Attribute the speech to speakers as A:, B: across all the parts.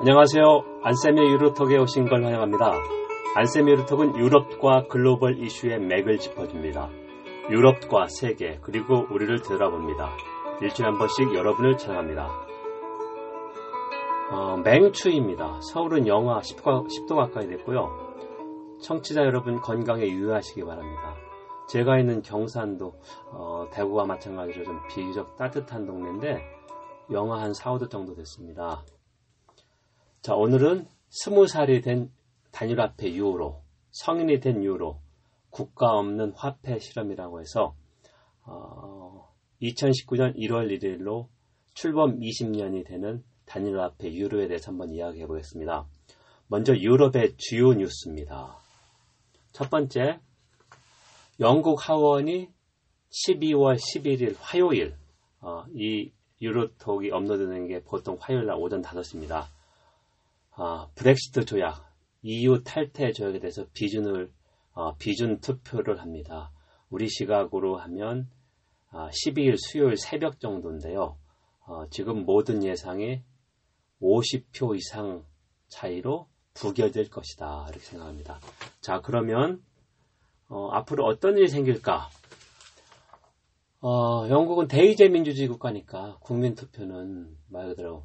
A: 안녕하세요. 안쌤의 유로톡에 오신 걸 환영합니다. 안쌤의 유로톡은 유럽과 글로벌 이슈의 맥을 짚어줍니다. 유럽과 세계 그리고 우리를 들어봅니다. 일주일에 한 번씩 여러분을 찾아갑니다. 어, 맹추입니다. 서울은 영하 10도, 10 도 가까이 됐고요. 청취자 여러분 건강에 유의하시기 바랍니다. 제가 있는 경산도 어, 대구와 마찬가지로 좀 비교적 따뜻한 동네인데 영하 한 4, 5도 정도 됐습니다. 자, 오늘은 스무 살이 된 단일화폐 유로, 성인이 된 유로, 국가 없는 화폐 실험이라고 해서 어, 2019년 1월 1일로 출범 20년이 되는 단일화폐 유로에 대해서 한번 이야기해 보겠습니다. 먼저 유럽의 주요 뉴스입니다. 첫 번째, 영국 하원이 12월 11일 화요일 어, 이 유로톡이 업로드되는 게 보통 화요일 날 오전 5시입니다. 아, 브렉시트 조약, EU 탈퇴 조약에 대해서 비준을 어, 비준 투표를 합니다. 우리 시각으로 하면 아, 12일 수요일 새벽 정도인데요. 어, 지금 모든 예상이 50표 이상 차이로 부결될 것이다. 이렇게 생각합니다. 자, 그러면 어, 앞으로 어떤 일이 생길까? 어, 영국은 대의제 민주주의 국가니까 국민 투표는 말 그대로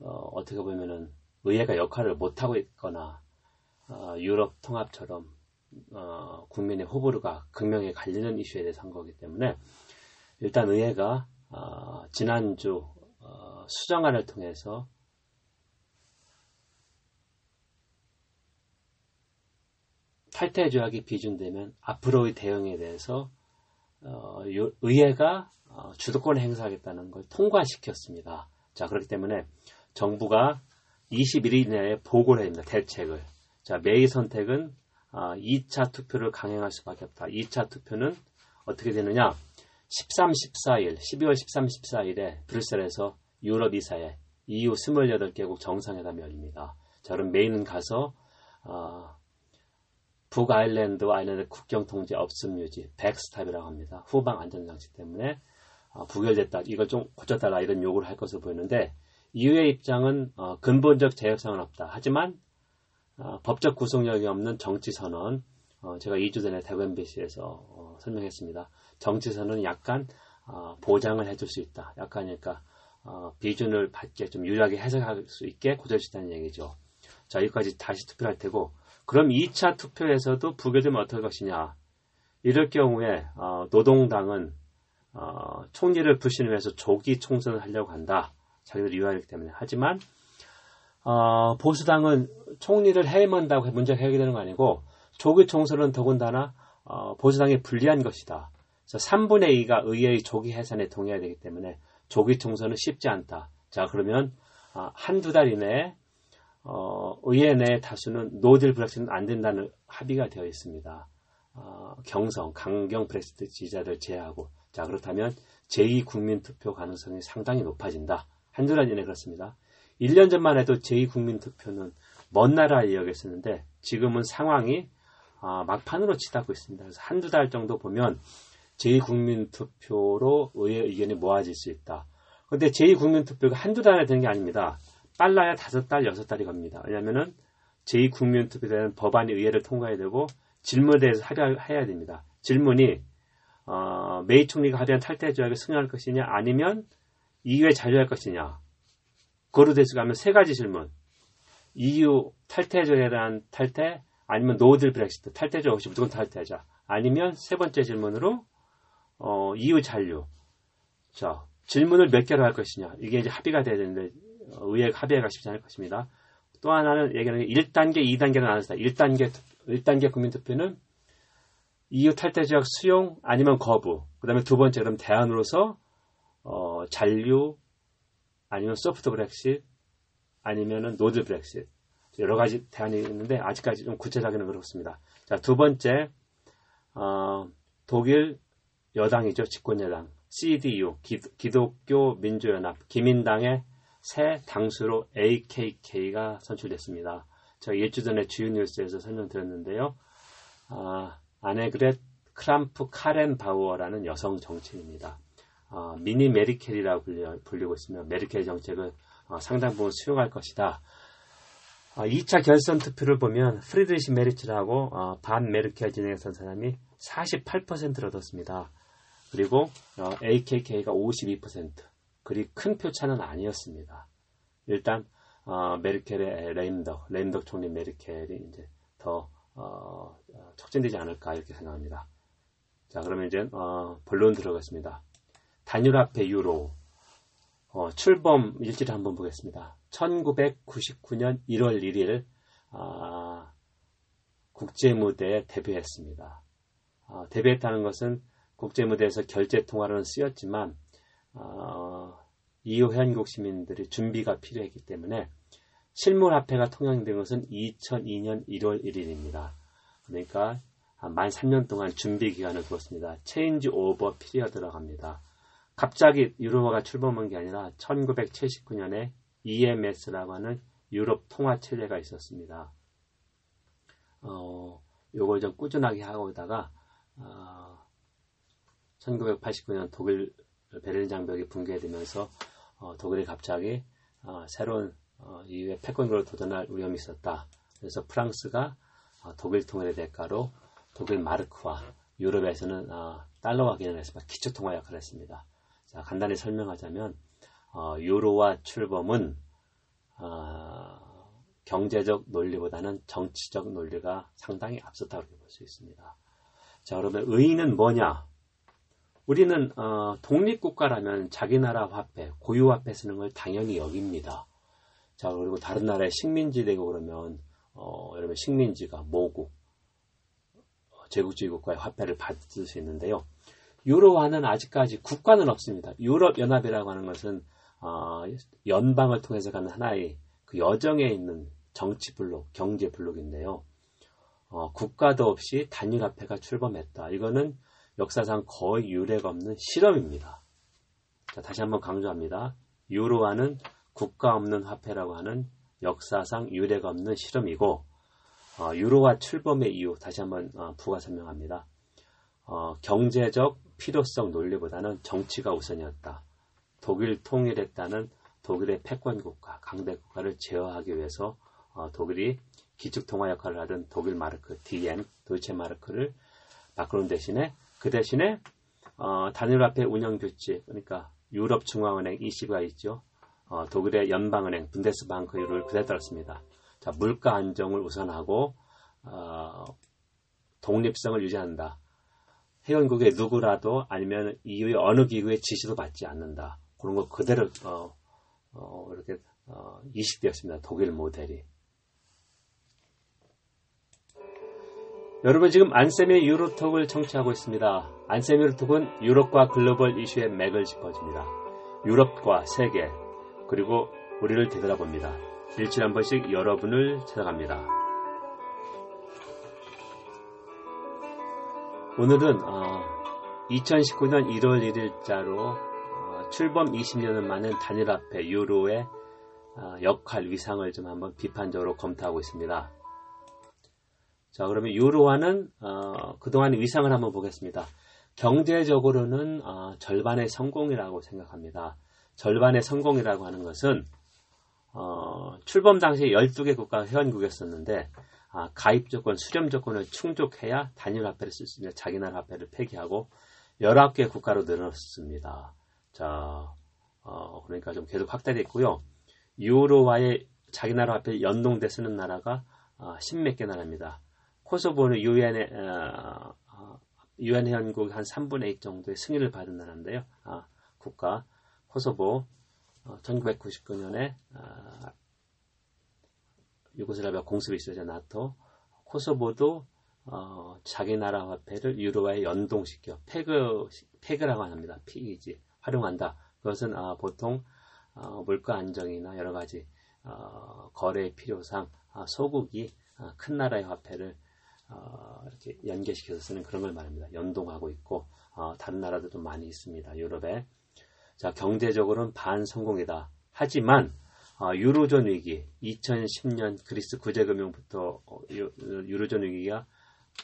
A: 어, 떻게 보면은 의회가 역할을 못하고 있거나 어, 유럽 통합처럼 어, 국민의 호불호가 극명히 갈리는 이슈에 대해서 한 거기 때문에 일단 의회가 어, 지난주 어, 수정안을 통해서 탈퇴 조약이 비준되면 앞으로의 대응에 대해서 어, 의회가 어, 주도권을 행사하겠다는 걸 통과시켰습니다. 자 그렇기 때문에 정부가 21일 내에 보고를 합니다. 대책을. 자, 메이 선택은 어, 2차 투표를 강행할 수밖에 없다. 2차 투표는 어떻게 되느냐? 13, 14일, 12월 13, 14일에 브뤼셀에서 유럽 이사회 EU 28개국 정상회담이 열립니다. 자, 그럼 메이는 가서 어, 북아일랜드와 아일랜드 국경 통제 없음 유지, 백스탑이라고 합니다. 후방 안전 장치 때문에 어, 부결됐다. 이걸 좀 고쳐달라 이런 요구를 할 것으로 보이는데 이후의 입장은 어, 근본적 제약상은 없다. 하지만 어, 법적 구속력이 없는 정치선언, 어, 제가 2주 전에 대구 MBC에서 어, 설명했습니다. 정치선언은 약간 어, 보장을 해줄 수 있다. 약간이니까 어, 비준을 받게 좀 유리하게 해석할 수 있게 있다는 얘기죠. 자, 여기까지 다시 투표할 테고, 그럼 2차 투표에서도 부결되면 어떨 것이냐? 이럴 경우에 노동당은 총리를 불신임해서 조기 총선을 하려고 한다. 자기들 이유하기 때문에. 하지만 어, 보수당은 총리를 해임한다고 문제가 해결되는 거 아니고 조기 총선은 더군다나 어, 보수당에 불리한 것이다. 그래서 3분의 2가 의회의 조기 해산에 동의해야 되기 때문에 조기 총선은 쉽지 않다. 자 그러면 어, 한두 달 이내에 어, 의회 내 다수는 no deal 브렉시트는 안 된다는 합의가 되어 있습니다. 어, 경성, 강경 브렉시트 지지자들 제외하고 자 그렇다면 제2 국민투표 가능성이 상당히 높아진다. 한두 달 전에 그렇습니다. 1년 전만 해도 제2국민투표는 먼 나라에 여겼었는데 지금은 상황이 아, 막판으로 치닫고 있습니다. 그래서 한두 달 정도 보면 제2국민투표로 의회 의견이 모아질 수 있다. 그런데 제2국민투표가 한두 달에 되는 게 아닙니다. 빨라야 다섯 달, 여섯 달이 갑니다. 왜냐하면 제2국민투표에 대한 법안이 의회를 통과해야 되고 질문에 대해서 합의해야 됩니다. 질문이 어, 메이 총리가 합의한 탈퇴 조약에 승인할 것이냐 아니면 이후에 잔류할 것이냐. 거르데스 가면 세 가지 질문. EU 탈퇴조에 대한 탈퇴, 아니면 노딜 브렉시트, 탈퇴조 없이 무조건 탈퇴하자. 아니면 세 번째 질문으로, 어, EU 잔류. 자, 질문을 몇 개로 할 것이냐. 이게 이제 합의가 돼야 되는데, 어, 의회 합의가 쉽지 않을 것입니다. 또 하나는 얘기하는 게 1단계, 2단계로 나눴다. 1단계, 1단계 국민투표는 EU 탈퇴조약 수용 아니면 거부. 그 다음에 두 번째, 그럼 대안으로서 어, 잔류 아니면 소프트 브렉시트 아니면은 no deal 브렉시트 여러 가지 대안이 있는데 아직까지 좀 구체적이는 그렇습니다. 자, 두 번째 어, 독일 여당이죠. 집권 여당 CDU 기, 독교 민주연합 기민당의 새 당수로 AKK가 선출됐습니다. 제가 일주 전에 주요 뉴스에서 설명드렸는데요. 아, 아네그렛 크람프 카렌 바우어라는 여성 정치인입니다. 어, 미니 메르켈이라고 불리, 고 있으며 메르켈 정책을 어, 상당 부분 수용할 것이다. 2차 결선 투표를 보면 프리드리히 메르츠라고 어, 반 메르켈 진행했던 사람이 48%를 얻었습니다. 그리고 어, AKK가 52%. 그리 큰 표차는 아니었습니다. 일단 어, 메르켈의 레임덕, 레임덕 총리 메르켈이 이제 더 어, 촉진되지 않을까 이렇게 생각합니다. 자, 그러면 이제 어, 본론 들어가겠습니다. 단일화폐 유로 어, 출범 일지를 한번 보겠습니다. 1999년 1월 1일 아, 국제무대에 데뷔했습니다. 아, 데뷔했다는 것은 국제무대에서 결제 통화로는 쓰였지만 어, 이후 현국 시민들이 준비가 필요했기 때문에 실물 화폐가 통용된 것은 2002년 1월 1일입니다. 그러니까 만 3년 동안 준비 기간을 두었습니다. changeover period라고 합니다. 갑자기 유로화가 출범한 게 아니라 1979년에 EMS라고 하는 유럽 통화 체제가 있었습니다. 어, 요걸 좀 꾸준하게 하고 있다가 어, 1989년 독일 베를린 장벽이 붕괴되면서 어, 독일이 갑자기 어, 새로운 어, EU의 패권으로 도전할 위험이 있었다. 그래서 프랑스가 어, 독일 통일의 대가로 독일 마르크와 유럽에서는 어, 달러와 기념해서 기초 통화 역할을 했습니다. 자, 간단히 설명하자면 어, 유로와 출범은 경제적 논리보다는 정치적 논리가 상당히 앞섰다고 볼 수 있습니다. 자, 그러면 의의는 뭐냐? 우리는 어, 독립국가라면 자기 나라 화폐, 고유 화폐 쓰는 걸 당연히 여깁니다. 자 그리고 다른 나라의 식민지 되고 그러면 어, 여러분 식민지가 모국, 어, 제국주의 국가의 화폐를 받을 수 있는데요. 유로화는 아직까지 국가는 없습니다. 유럽 연합이라고 하는 것은 어, 연방을 통해서 가는 하나의 그 여정에 있는 정치 블록, 경제 블록인데요. 어, 국가도 없이 단일 화폐가 출범했다. 이거는 역사상 거의 유례가 없는 실험입니다. 자, 다시 한번 강조합니다. 유로화는 국가 없는 화폐라고 하는 역사상 유례가 없는 실험이고 어, 유로화 출범의 이유 다시 한번 어, 부가 설명합니다. 어, 경제적 필요성 논리보다는 정치가 우선이었다. 독일 통일했다는 독일의 패권 국가, 강대 국가를 제어하기 위해서 어, 독일이 기축 통화 역할을 하던 독일 마르크 DM 도이체 마르크를 바꾸는 대신에 그 대신에 어, 단일화폐 운영 규칙 그러니까 유럽 중앙은행 ECB가 있죠. 어, 독일의 연방은행 분데스방크율을 그대로 따랐습니다. 자, 물가 안정을 우선하고 어, 독립성을 유지한다. 회원국의 누구라도 아니면 이후의 어느 기구의 지시도 받지 않는다. 그런 거 그대로 어, 어, 이렇게 어, 이식되었습니다. 독일 모델이. 여러분 지금 안쌤의 유로톡을 청취하고 있습니다. 안쌤의 유로톡은 유럽과 글로벌 이슈의 맥을 짚어줍니다. 유럽과 세계 그리고 우리를 되돌아봅니다. 일주일에 한 번씩 여러분을 찾아갑니다. 오늘은 어, 2019년 1월 1일자로 어, 출범 20년을 많은 단일화폐 유로의 어, 역할 위상을 좀 한번 비판적으로 검토하고 있습니다. 자, 그러면 유로화는 어, 그동안의 위상을 한번 보겠습니다. 경제적으로는 어, 절반의 성공이라고 생각합니다. 절반의 성공이라고 하는 것은 어, 출범 당시에 12개 국가가 회원국이었었는데 아, 가입 조건, 수렴 조건을 충족해야 단일 화폐를 쓸 수 있는 자기 나라 화폐를 폐기하고 19개 국가로 늘어났습니다. 자, 어, 그러니까 좀 계속 확대됐고요. 유로화에 자기 나라 화폐 연동돼 쓰는 나라가 어, 10몇 개 나라입니다. 코소보는 유엔의 어, 어, 유엔 회원국 한 3분의 1 정도의 승인을 받은 나라인데요. 아, 국가 코소보 1999년에 아, 유고슬라비아 공습이 있었죠 나토 코소보도 어, 자기 나라 화폐를 유로화에 연동시켜 peg peg라고 합니다. PEG 활용한다. 그것은 어, 보통 어, 물가 안정이나 여러 가지 어, 거래 필요상 아, 소국이 아, 큰 나라의 화폐를 어, 이렇게 연계시켜서 쓰는 그런 걸 말합니다. 연동하고 있고 어, 다른 나라들도 많이 있습니다. 유럽에 자 경제적으로는 반성공이다. 하지만 어, 유로존 위기 2010년 그리스 구제금융부터 어, 유로존 위기가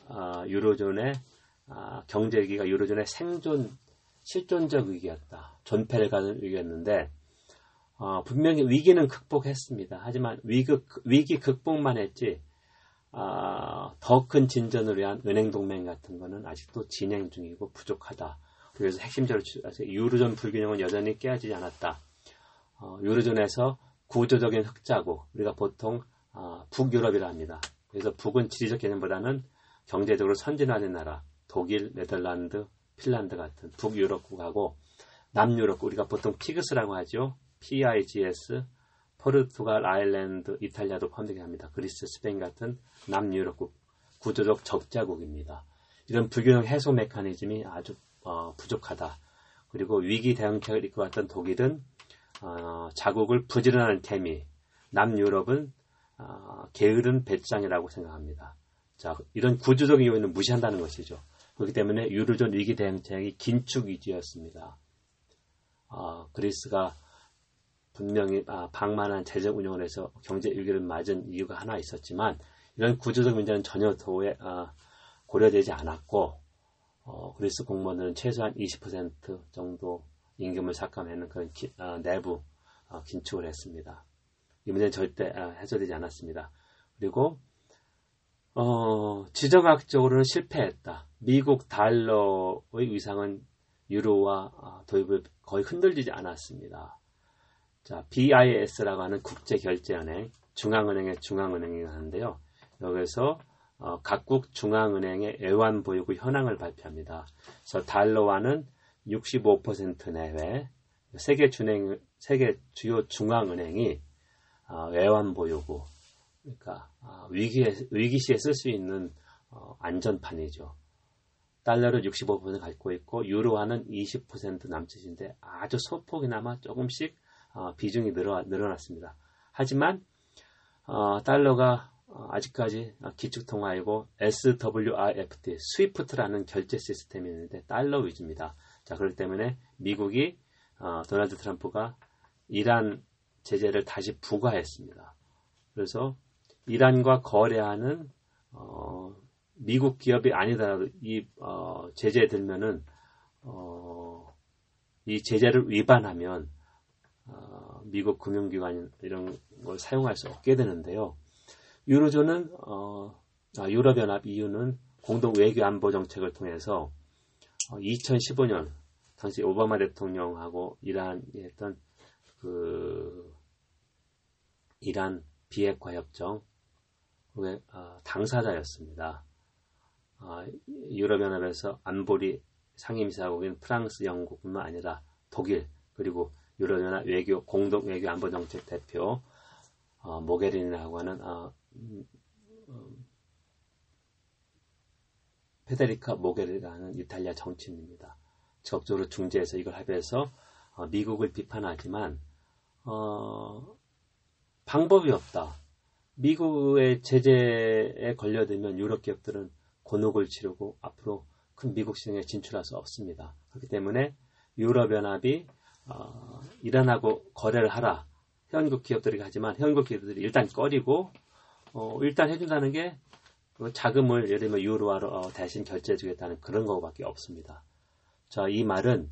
A: 어, 유로존의 아, 경제 위기가 유로존의 생존 실존적 위기였다. 존폐를 가는 위기였는데 어, 분명히 위기는 극복했습니다. 하지만 위기, 위기 극복만 했지 어, 더큰 진전을 위한 은행 동맹 같은 거는 아직도 진행 중이고 부족하다. 그래서 핵심적으로 유로존 불균형은 여전히 깨어지지 않았다. 어, 유로존에서 구조적인 흑자국 우리가 보통 어, 북유럽이라 합니다. 그래서 북은 지리적 개념보다는 경제적으로 선진화된 나라 독일, 네덜란드, 핀란드 같은 북유럽국하고 남유럽국 우리가 보통 피그스라고 하죠. PIGS 포르투갈, 아일랜드, 이탈리아도 포함되게 합니다. 그리스, 스페인 같은 남유럽국 구조적 적자국입니다. 이런 불균형 해소 메커니즘이 아주 어, 부족하다. 그리고 위기 대응책을 이끌어왔던 독일은 어, 자국을 부지런한 태미, 남유럽은 어, 게으른 배짱이라고 생각합니다. 자, 이런 구조적인 요인을 무시한다는 것이죠. 그렇기 때문에 유로존 위기 대응책이 긴축 위주였습니다. 어, 그리스가 분명히 아, 방만한 재정 운영을 해서 경제 위기를 맞은 이유가 하나 있었지만 이런 구조적 문제는 전혀 도에 아, 고려되지 않았고 어, 그리스 공무원들은 최소한 20% 정도 임금을 삭감하는 그런 기, 아, 내부 어, 긴축을 했습니다. 이 문제는 절대 아, 해소되지 않았습니다. 그리고 어, 지정학적으로는 실패했다. 미국 달러의 위상은 유로와 아, 도입을 거의 흔들리지 않았습니다. 자, BIS라고 하는 국제결제은행, 중앙은행의 중앙은행이 하는데요. 여기서 어, 각국 중앙은행의 애완 보유고 현황을 발표합니다. 그래서 달러와는 65% 내외 세계 준행 세계 주요 중앙은행이 어, 애완 보유고 그러니까 어, 위기에 위기 시에 쓸 수 있는 어, 안전판이죠. 달러를 65% 갖고 있고 유로화는 20% 남짓인데 아주 소폭이나마 조금씩 어, 비중이 늘어, 늘어났습니다. 하지만 어, 달러가 어, 아직까지 기축통화이고 SWIFT, 스위프트라는 결제 시스템이 있는데 달러 위주입니다. 자, 그렇기 때문에 미국이 어, 도널드 트럼프가 이란 제재를 다시 부과했습니다. 그래서 이란과 거래하는 어, 미국 기업이 아니더라도 이 어, 제재에 들면은 어, 이 제재를 위반하면 어, 미국 금융기관 이런 걸 사용할 수 없게 되는데요. 유로존은 어, 아, 유럽연합 EU는 공동 외교 안보 정책을 통해서 2015년 어, 당시 오바마 대통령하고 이란이 했던 그 이란 비핵화 협정 의 어, 당사자였습니다. 유럽연합에서 안보리 상임이사국인 프랑스, 영국뿐만 아니라 독일 그리고 유럽연합 외교 공동 외교 안보 정책 대표 어, 모게린이라고 하는 어, 음, 음, 페데리카 모게리라는 이탈리아 정치인입니다. 적극적으로 중재해서 이걸 합의해서 어, 미국을 비판하지만 어, 방법이 없다. 미국의 제재에 걸려들면 유럽 기업들은 곤혹을 치르고 앞으로 큰 미국 시장에 진출할 수 없습니다. 그렇기 때문에 유럽연합이 어, 이란하고 거래를 하라. 현국 기업들이 하지만 현국 기업들이 일단 꺼리고 어, 일단 해준다는 게그 자금을 예를 들면 유로화로 어, 대신 결제해주겠다는 그런 거밖에 없습니다. 자, 이 말은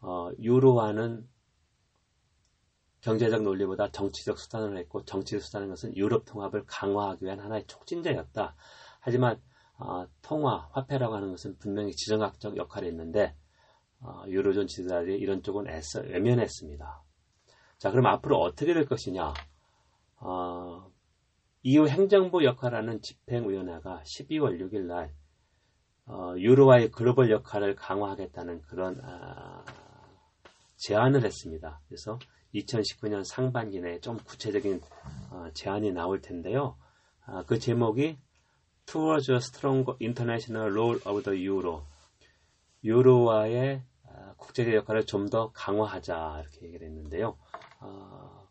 A: 어, 유로화는 경제적 논리보다 정치적 수단을 했고 정치적 수단인 것은 유럽 통합을 강화하기 위한 하나의 촉진제였다. 하지만 어, 통화, 화폐라고 하는 것은 분명히 지정학적 역할이 있는데 어, 유로존 지도자들이 이런 쪽은 애써 외면했습니다. 자, 그럼 앞으로 어떻게 될 것이냐? 어, 이후 행정부 역할하는 집행위원회가 12월 6일 날 어, 유로와의 글로벌 역할을 강화하겠다는 그런 아, 제안을 했습니다. 그래서 2019년 상반기 내에 좀 구체적인 어, 제안이 나올 텐데요. 아, 그 제목이 Towards a Stronger International Role of the Euro 유로와의 아, 국제적 역할을 좀 더 강화하자 이렇게 얘기를 했는데요. 어,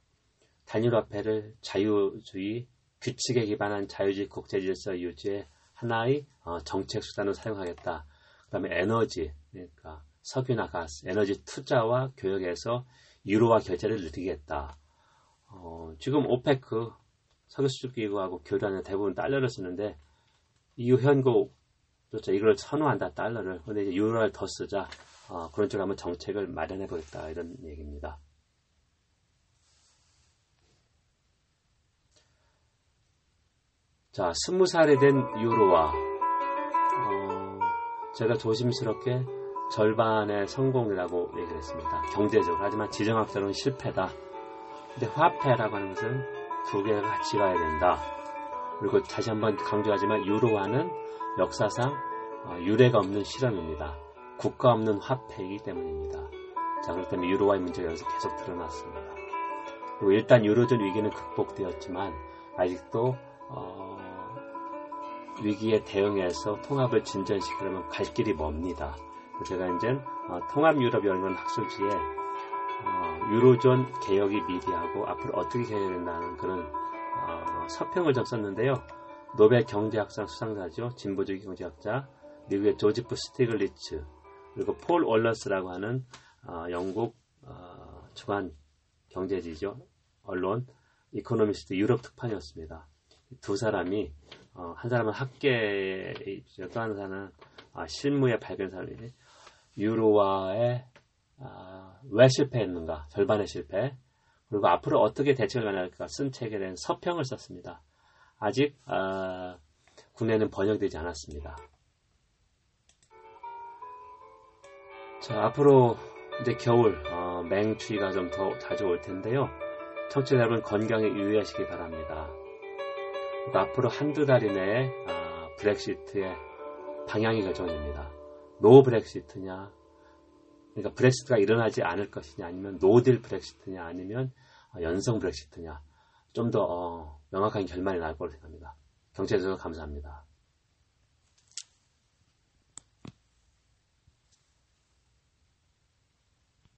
A: 단일화폐를 자유주의 규칙에 기반한 자유주의 국제 질서 유지의 하나의 어, 정책 수단으로 사용하겠다. 그 다음에 에너지 그러니까 석유나 가스, 에너지 투자와 교역에서 유로화 결제를 늘리겠다. 어, 지금 오페크 석유 수출 기구하고 교류하는 대부분 달러를 쓰는데 이후 현고 그렇죠. 이걸 선호한다 달러를. 근데 이제 유로를 더 쓰자. 어, 그런 쪽으로 한번 정책을 마련해 보겠다 이런 얘기입니다. 자, 스무 살이 된 유로와 어, 제가 조심스럽게 절반의 성공이라고 얘기를 했습니다. 경제적으로. 하지만 지정학적으로는 실패다. 근데 화폐라고 하는 것은 두 개가 같이 가야 된다. 그리고 다시 한번 강조하지만 유로화는 역사상 어, 유례가 없는 실험입니다. 국가 없는 화폐이기 때문입니다. 자, 그렇기 때문에 유로화의 문제가 여기서 계속 드러났습니다. 그리고 일단 유로존 위기는 극복되었지만 아직도 어, 위기에 대응해서 통합을 진전시키려면 갈 길이 멉니다. 제가 이제 어, 통합 유럽 연구원 학술지에 어, 유로존 개혁이 미디하고 앞으로 어떻게 해야 된다는 그런 어, 서평을 좀 썼는데요. 노벨 경제학상 수상자죠. 진보주의 경제학자 미국의 조지프 스티글리츠 그리고 폴 월러스라고 하는 어, 영국 어, 주간 경제지죠. 언론 이코노미스트 유럽 특파원이었습니다. 두 사람이 어, 한 사람은 학계이죠. 또 한 사람은 아, 실무의 발견사람이 유로화에 아, 왜 실패했는가 절반의 실패 그리고 앞으로 어떻게 대책을 마련할까 쓴 책에 대한 서평을 썼습니다. 아직 아, 국내는 번역되지 않았습니다. 자 앞으로 이제 겨울 어, 맹추위가 좀 더 자주 올 텐데요. 청취자 여러분 건강에 유의하시기 바랍니다. 앞으로 한두 달 이내에 아, 브렉시트의 방향이 결정됩니다. 노 브렉시트냐, 그러니까 브렉시트가 일어나지 않을 것이냐, 아니면 노딜 브렉시트냐, 아니면 연성 브렉시트냐, 좀더 어, 명확한 결말이 나올 거라고 생각합니다. 경제적으로 감사합니다.